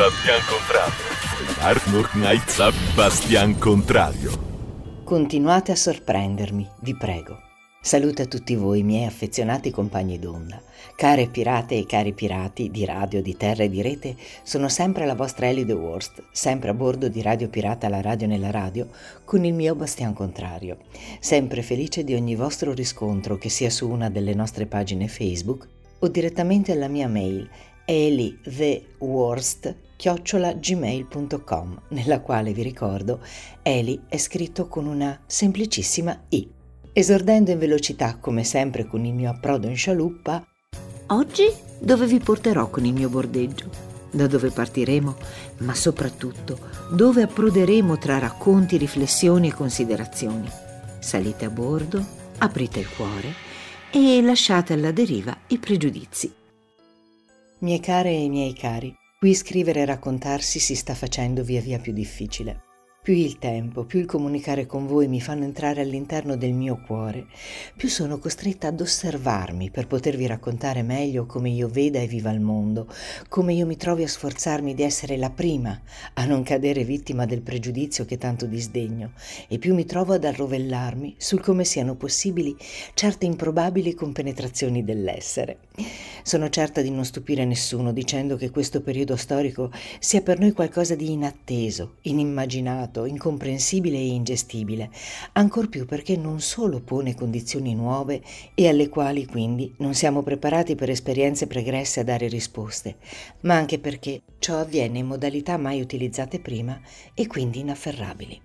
Bastian Contrario. Art noch nicht Bastian Contrario. Continuate a sorprendermi, vi prego. Saluto a tutti voi, miei affezionati compagni d'onda. Care pirate e cari pirati di radio, di terra e di rete, sono sempre la vostra Ellie The Worst, sempre a bordo di Radio Pirata la radio nella radio, con il mio bastian contrario. Sempre felice di ogni vostro riscontro, che sia su una delle nostre pagine Facebook o direttamente alla mia mail elitheworst gmail.com nella quale vi ricordo Eli è scritto con una semplicissima I. Esordendo in velocità, come sempre con il mio approdo in scialuppa, oggi dove vi porterò con il mio bordeggio? Da dove partiremo, ma soprattutto dove approderemo tra racconti, riflessioni e considerazioni. Salite a bordo, aprite il cuore e lasciate alla deriva i pregiudizi. Mie care e miei cari, qui scrivere e raccontarsi si sta facendo via via più difficile. Più il tempo, più il comunicare con voi mi fanno entrare all'interno del mio cuore, più sono costretta ad osservarmi per potervi raccontare meglio come io veda e viva il mondo, come io mi trovi a sforzarmi di essere la prima a non cadere vittima del pregiudizio che tanto disdegno, e più mi trovo ad arrovellarmi sul come siano possibili certe improbabili compenetrazioni dell'essere. Sono certa di non stupire nessuno dicendo che questo periodo storico sia per noi qualcosa di inatteso, inimmaginato, complicato, incomprensibile e ingestibile, ancor più perché non solo pone condizioni nuove e alle quali quindi non siamo preparati per esperienze pregresse a dare risposte, ma anche perché ciò avviene in modalità mai utilizzate prima e quindi inafferrabili.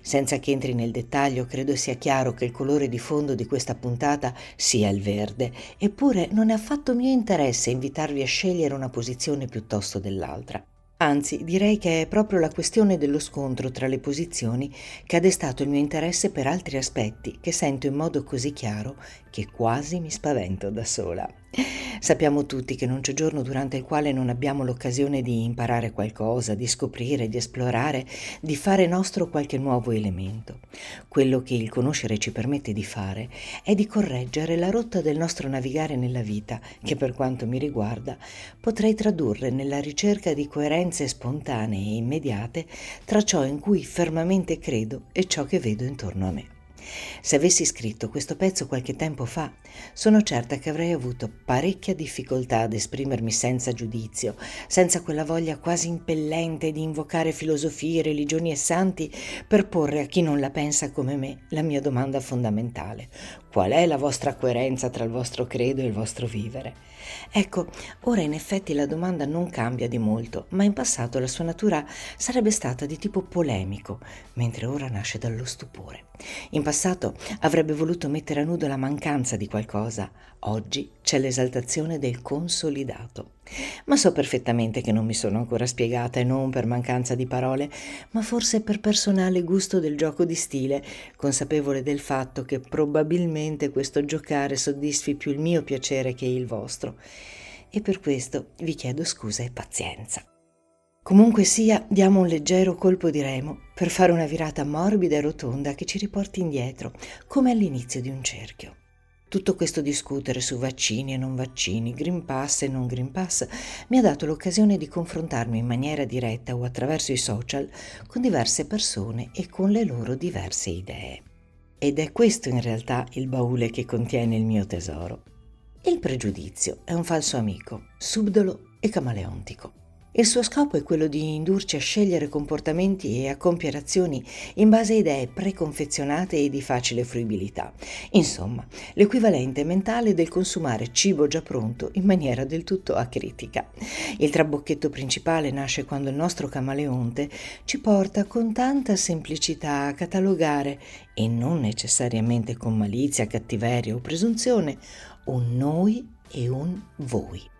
Senza che entri nel dettaglio, credo sia chiaro che il colore di fondo di questa puntata sia il verde, eppure non è affatto mio interesse invitarvi a scegliere una posizione piuttosto dell'altra. Anzi, direi che è proprio la questione dello scontro tra le posizioni che ha destato il mio interesse per altri aspetti che sento in modo così chiaro che quasi mi spavento da sola. Sappiamo tutti che non c'è giorno durante il quale non abbiamo l'occasione di imparare qualcosa, di scoprire, di esplorare, di fare nostro qualche nuovo elemento. Quello che il conoscere ci permette di fare è di correggere la rotta del nostro navigare nella vita, che per quanto mi riguarda potrei tradurre nella ricerca di coerenze spontanee e immediate tra ciò in cui fermamente credo e ciò che vedo intorno a me. Se avessi scritto questo pezzo qualche tempo fa, sono certa che avrei avuto parecchia difficoltà ad esprimermi senza giudizio, senza quella voglia quasi impellente di invocare filosofie, religioni e santi per porre a chi non la pensa come me la mia domanda fondamentale. Qual è la vostra coerenza tra il vostro credo e il vostro vivere? Ecco, ora in effetti la domanda non cambia di molto, ma in passato la sua natura sarebbe stata di tipo polemico, mentre ora nasce dallo stupore. In passato avrebbe voluto mettere a nudo la mancanza di qualcosa, oggi c'è l'esaltazione del consolidato. Ma so perfettamente che non mi sono ancora spiegata e non per mancanza di parole, ma forse per personale gusto del gioco di stile, consapevole del fatto che probabilmente questo giocare soddisfi più il mio piacere che il vostro. E per questo vi chiedo scusa e pazienza. Comunque sia, diamo un leggero colpo di remo per fare una virata morbida e rotonda che ci riporti indietro, come all'inizio di un cerchio. Tutto questo discutere su vaccini e non vaccini, Green Pass e non Green Pass, mi ha dato l'occasione di confrontarmi in maniera diretta o attraverso i social con diverse persone e con le loro diverse idee. Ed è questo in realtà il baule che contiene il mio tesoro. Il pregiudizio è un falso amico, subdolo e camaleontico. Il suo scopo è quello di indurci a scegliere comportamenti e a compiere azioni in base a idee preconfezionate e di facile fruibilità. Insomma, l'equivalente mentale del consumare cibo già pronto in maniera del tutto acritica. Il trabocchetto principale nasce quando il nostro camaleonte ci porta con tanta semplicità a catalogare, e non necessariamente con malizia, cattiveria o presunzione, un noi e un voi.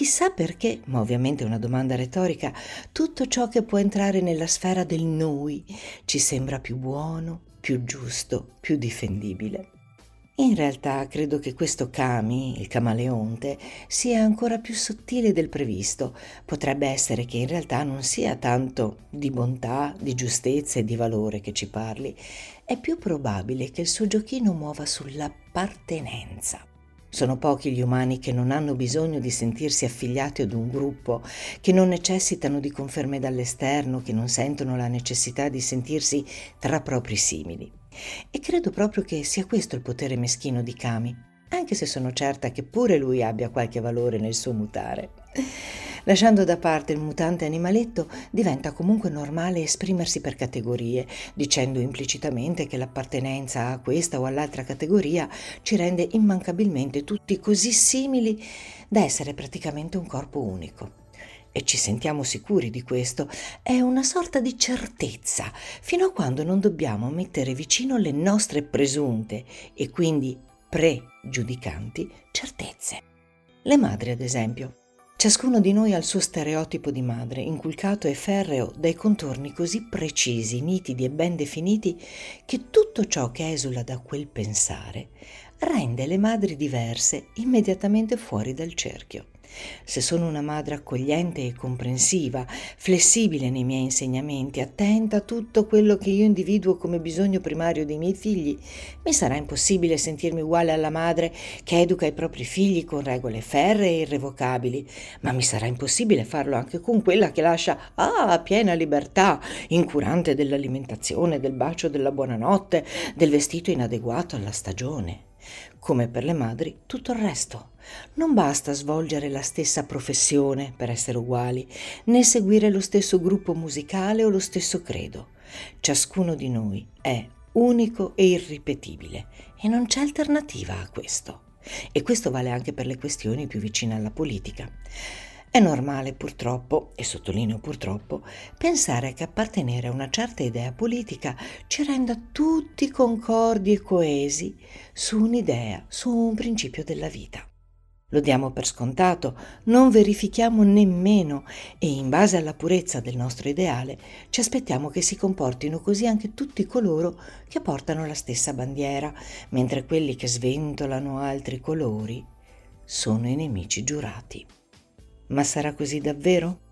Chissà perché, ma ovviamente è una domanda retorica, tutto ciò che può entrare nella sfera del noi ci sembra più buono, più giusto, più difendibile. In realtà credo che questo Kami, il camaleonte, sia ancora più sottile del previsto. Potrebbe essere che in realtà non sia tanto di bontà, di giustezza e di valore che ci parli. È più probabile che il suo giochino muova sull'appartenenza. Sono pochi gli umani che non hanno bisogno di sentirsi affiliati ad un gruppo, che non necessitano di conferme dall'esterno, che non sentono la necessità di sentirsi tra propri simili. E credo proprio che sia questo il potere meschino di Kami, anche se sono certa che pure lui abbia qualche valore nel suo mutare. Lasciando da parte il mutante animaletto, diventa comunque normale esprimersi per categorie, dicendo implicitamente che l'appartenenza a questa o all'altra categoria ci rende immancabilmente tutti così simili da essere praticamente un corpo unico. E ci sentiamo sicuri di questo, è una sorta di certezza, fino a quando non dobbiamo mettere vicino le nostre presunte e quindi pregiudicanti certezze. Le madri, ad esempio, Ciascuno di noi ha il suo stereotipo di madre, inculcato e ferreo dai contorni così precisi, nitidi e ben definiti che tutto ciò che esula da quel pensare rende le madri diverse immediatamente fuori dal cerchio. Se sono una madre accogliente e comprensiva, flessibile nei miei insegnamenti, attenta a tutto quello che io individuo come bisogno primario dei miei figli, mi sarà impossibile sentirmi uguale alla madre che educa i propri figli con regole ferree e irrevocabili, ma mi sarà impossibile farlo anche con quella che lascia ah, piena libertà, incurante dell'alimentazione, del bacio della buonanotte, del vestito inadeguato alla stagione. Come per le madri, tutto il resto. Non basta svolgere la stessa professione per essere uguali, né seguire lo stesso gruppo musicale o lo stesso credo. Ciascuno di noi è unico e irripetibile e non c'è alternativa a questo. E questo vale anche per le questioni più vicine alla politica. È normale purtroppo, e sottolineo purtroppo, pensare che appartenere a una certa idea politica ci renda tutti concordi e coesi su un'idea, su un principio della vita. Lo diamo per scontato, non verifichiamo nemmeno e in base alla purezza del nostro ideale ci aspettiamo che si comportino così anche tutti coloro che portano la stessa bandiera, mentre quelli che sventolano altri colori sono i nemici giurati. Ma sarà così davvero?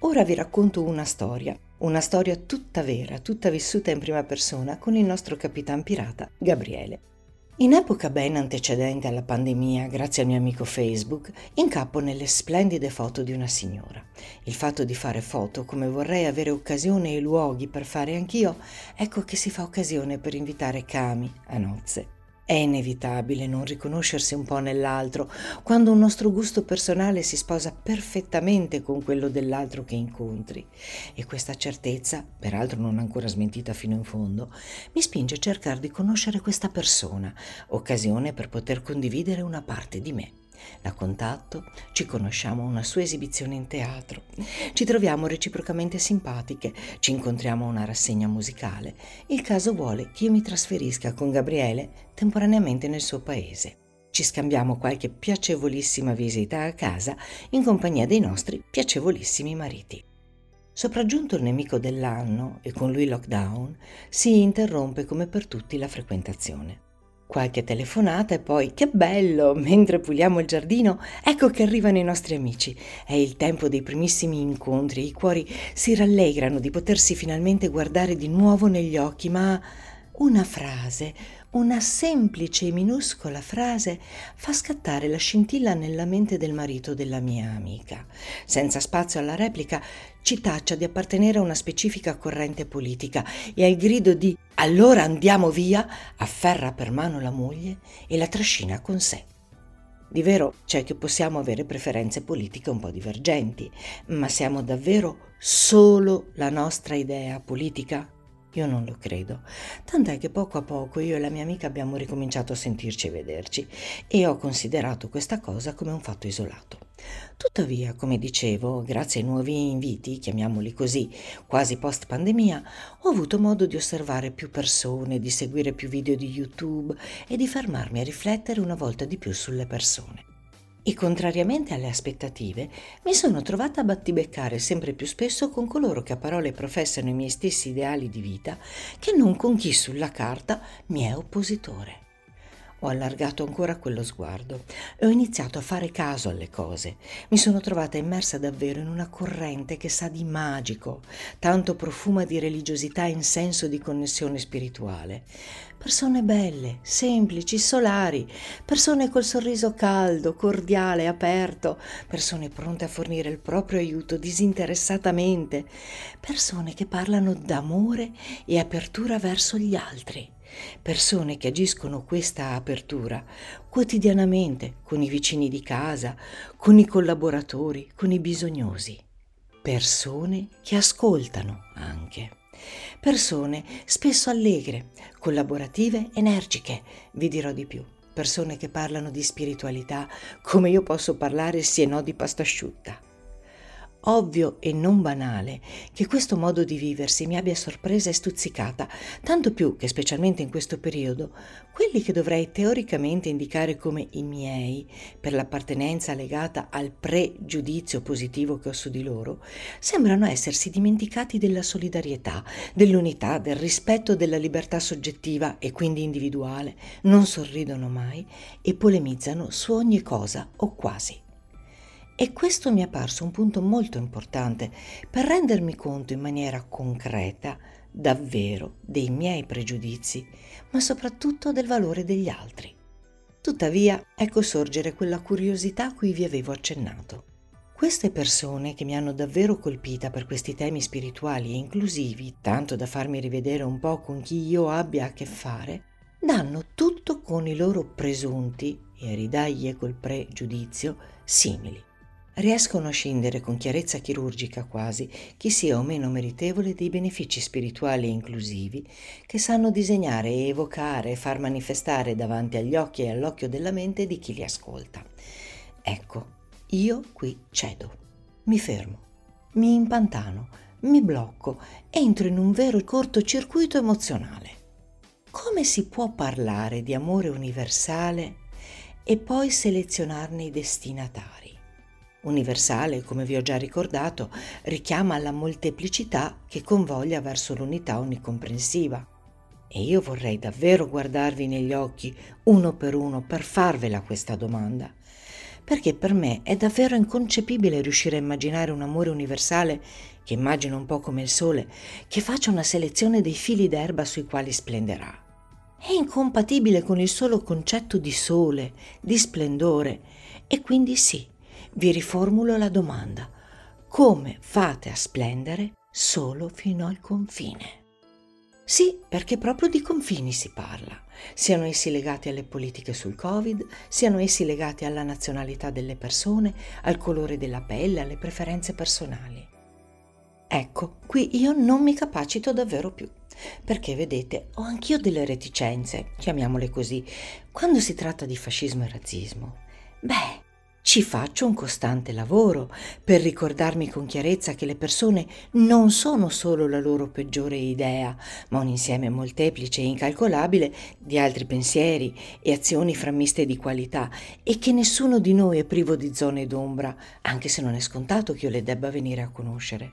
Ora vi racconto una storia, una storia tutta vera, tutta vissuta in prima persona con il nostro capitan pirata Gabriele. In epoca ben antecedente alla pandemia, grazie al mio amico Facebook, incappo nelle splendide foto di una signora. Il fatto di fare foto, come vorrei avere occasione e luoghi per fare anch'io, ecco che si fa occasione per invitare Kami a nozze. È inevitabile non riconoscersi un po' nell'altro quando un nostro gusto personale si sposa perfettamente con quello dell'altro che incontri. E questa certezza, peraltro non ancora smentita fino in fondo, mi spinge a cercare di conoscere questa persona, occasione per poter condividere una parte di me. La contatto, ci conosciamo a una sua esibizione in teatro, ci troviamo reciprocamente simpatiche, ci incontriamo a una rassegna musicale. Il caso vuole che io mi trasferisca con Gabriele temporaneamente nel suo paese. Ci scambiamo qualche piacevolissima visita a casa in compagnia dei nostri piacevolissimi mariti. Sopraggiunto il nemico dell'anno e con lui lockdown, si interrompe come per tutti la frequentazione. Qualche telefonata e poi, che bello, mentre puliamo il giardino, ecco che arrivano i nostri amici. È il tempo dei primissimi incontri, i cuori si rallegrano di potersi finalmente guardare di nuovo negli occhi, ma una frase, una semplice e minuscola frase fa scattare la scintilla nella mente del marito della mia amica. Senza spazio alla replica, ci taccia di appartenere a una specifica corrente politica e al grido di allora andiamo via afferra per mano la moglie e la trascina con sé. Di vero c'è che possiamo avere preferenze politiche un po' divergenti, ma siamo davvero solo la nostra idea politica? Io non lo credo. Tant'è che poco a poco io e la mia amica abbiamo ricominciato a sentirci e vederci e ho considerato questa cosa come un fatto isolato. Tuttavia, come dicevo, grazie ai nuovi inviti, chiamiamoli così, quasi post pandemia, ho avuto modo di osservare più persone, di seguire più video di YouTube e di fermarmi a riflettere una volta di più sulle persone. E contrariamente alle aspettative, mi sono trovata a battibeccare sempre più spesso con coloro che a parole professano i miei stessi ideali di vita, che non con chi sulla carta mi è oppositore. Ho allargato ancora quello sguardo e ho iniziato a fare caso alle cose. Mi sono trovata immersa davvero in una corrente che sa di magico, tanto profuma di religiosità in senso di connessione spirituale. Persone belle, semplici, solari, persone col sorriso caldo, cordiale, aperto, persone pronte a fornire il proprio aiuto disinteressatamente, persone che parlano d'amore e apertura verso gli altri persone che agiscono questa apertura quotidianamente con i vicini di casa, con i collaboratori, con i bisognosi. Persone che ascoltano anche. Persone spesso allegre, collaborative, energiche, vi dirò di più. Persone che parlano di spiritualità come io posso parlare sì e no di pasta asciutta ovvio e non banale che questo modo di viversi mi abbia sorpresa e stuzzicata, tanto più che specialmente in questo periodo, quelli che dovrei teoricamente indicare come i miei, per l'appartenenza legata al pregiudizio positivo che ho su di loro, sembrano essersi dimenticati della solidarietà, dell'unità, del rispetto della libertà soggettiva e quindi individuale, non sorridono mai e polemizzano su ogni cosa o quasi. E questo mi è apparso un punto molto importante per rendermi conto in maniera concreta, davvero, dei miei pregiudizi, ma soprattutto del valore degli altri. Tuttavia, ecco sorgere quella curiosità a cui vi avevo accennato. Queste persone che mi hanno davvero colpita per questi temi spirituali e inclusivi, tanto da farmi rivedere un po' con chi io abbia a che fare, danno tutto con i loro presunti, e ridaglie col pregiudizio, simili riescono a scindere con chiarezza chirurgica quasi chi sia o meno meritevole dei benefici spirituali e inclusivi che sanno disegnare e evocare e far manifestare davanti agli occhi e all'occhio della mente di chi li ascolta. Ecco, io qui cedo, mi fermo, mi impantano, mi blocco, entro in un vero cortocircuito emozionale. Come si può parlare di amore universale e poi selezionarne i destinatari? Universale, come vi ho già ricordato, richiama alla molteplicità che convoglia verso l'unità onnicomprensiva. E io vorrei davvero guardarvi negli occhi uno per uno per farvela questa domanda, perché per me è davvero inconcepibile riuscire a immaginare un amore universale che immagino un po' come il sole, che faccia una selezione dei fili d'erba sui quali splenderà. È incompatibile con il solo concetto di sole, di splendore, e quindi sì, vi riformulo la domanda. Come fate a splendere solo fino al confine? Sì, perché proprio di confini si parla, siano essi legati alle politiche sul Covid, siano essi legati alla nazionalità delle persone, al colore della pelle, alle preferenze personali. Ecco, qui io non mi capacito davvero più, perché vedete, ho anch'io delle reticenze, chiamiamole così, quando si tratta di fascismo e razzismo. Beh, ci faccio un costante lavoro per ricordarmi con chiarezza che le persone non sono solo la loro peggiore idea, ma un insieme molteplice e incalcolabile di altri pensieri e azioni frammiste di qualità e che nessuno di noi è privo di zone d'ombra, anche se non è scontato che io le debba venire a conoscere.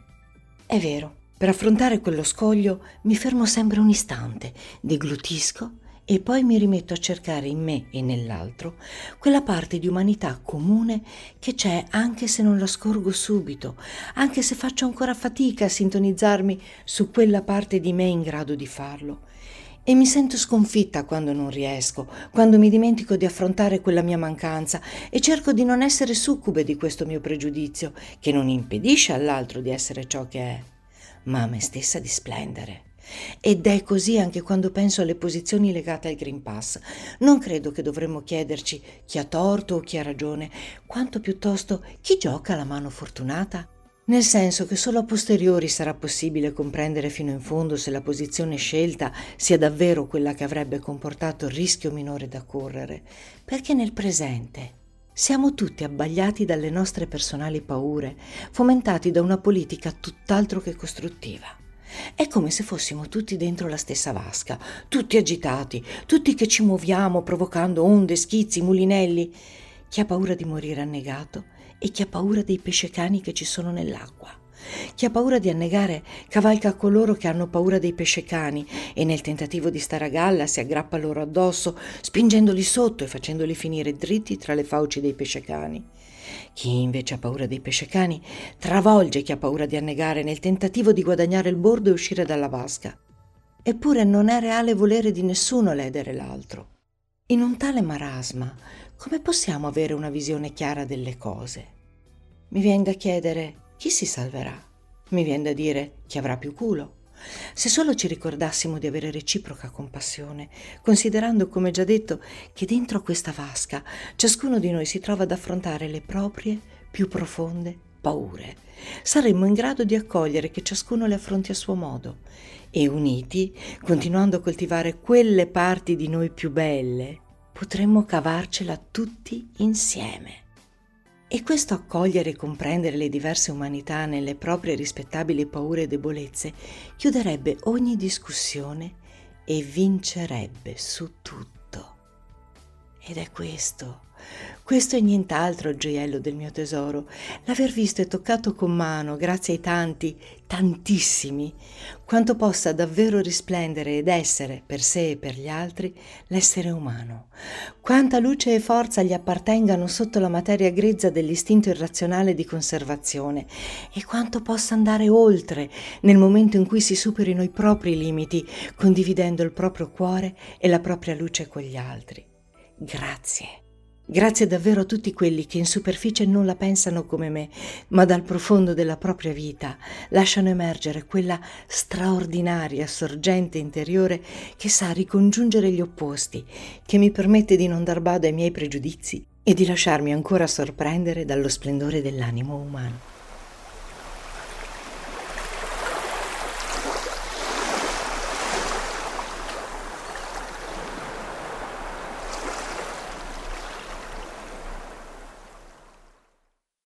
È vero, per affrontare quello scoglio mi fermo sempre un istante, deglutisco e poi mi rimetto a cercare in me e nell'altro quella parte di umanità comune che c'è anche se non la scorgo subito, anche se faccio ancora fatica a sintonizzarmi su quella parte di me in grado di farlo. E mi sento sconfitta quando non riesco, quando mi dimentico di affrontare quella mia mancanza e cerco di non essere succube di questo mio pregiudizio, che non impedisce all'altro di essere ciò che è, ma a me stessa di splendere. Ed è così anche quando penso alle posizioni legate al Green Pass. Non credo che dovremmo chiederci chi ha torto o chi ha ragione, quanto piuttosto chi gioca la mano fortunata. Nel senso che solo a posteriori sarà possibile comprendere fino in fondo se la posizione scelta sia davvero quella che avrebbe comportato il rischio minore da correre, perché nel presente siamo tutti abbagliati dalle nostre personali paure, fomentati da una politica tutt'altro che costruttiva. È come se fossimo tutti dentro la stessa vasca, tutti agitati, tutti che ci muoviamo provocando onde, schizzi, mulinelli. Chi ha paura di morire annegato e chi ha paura dei pescecani che ci sono nell'acqua. Chi ha paura di annegare cavalca coloro che hanno paura dei pescecani e nel tentativo di stare a galla si aggrappa loro addosso, spingendoli sotto e facendoli finire dritti tra le fauci dei pescecani. Chi invece ha paura dei pescecani travolge chi ha paura di annegare nel tentativo di guadagnare il bordo e uscire dalla vasca. Eppure non è reale volere di nessuno ledere l'altro. In un tale marasma, come possiamo avere una visione chiara delle cose? Mi viene da chiedere chi si salverà? Mi viene da dire chi avrà più culo? Se solo ci ricordassimo di avere reciproca compassione, considerando, come già detto, che dentro questa vasca ciascuno di noi si trova ad affrontare le proprie più profonde paure, saremmo in grado di accogliere che ciascuno le affronti a suo modo e uniti, continuando a coltivare quelle parti di noi più belle, potremmo cavarcela tutti insieme. E questo accogliere e comprendere le diverse umanità nelle proprie rispettabili paure e debolezze chiuderebbe ogni discussione e vincerebbe su tutto. Ed è questo questo è nient'altro il gioiello del mio tesoro, l'aver visto e toccato con mano, grazie ai tanti, tantissimi, quanto possa davvero risplendere ed essere, per sé e per gli altri, l'essere umano. Quanta luce e forza gli appartengano sotto la materia grezza dell'istinto irrazionale di conservazione e quanto possa andare oltre nel momento in cui si superino i propri limiti, condividendo il proprio cuore e la propria luce con gli altri. Grazie. Grazie davvero a tutti quelli che in superficie non la pensano come me, ma dal profondo della propria vita lasciano emergere quella straordinaria sorgente interiore che sa ricongiungere gli opposti, che mi permette di non dar bado ai miei pregiudizi e di lasciarmi ancora sorprendere dallo splendore dell'animo umano.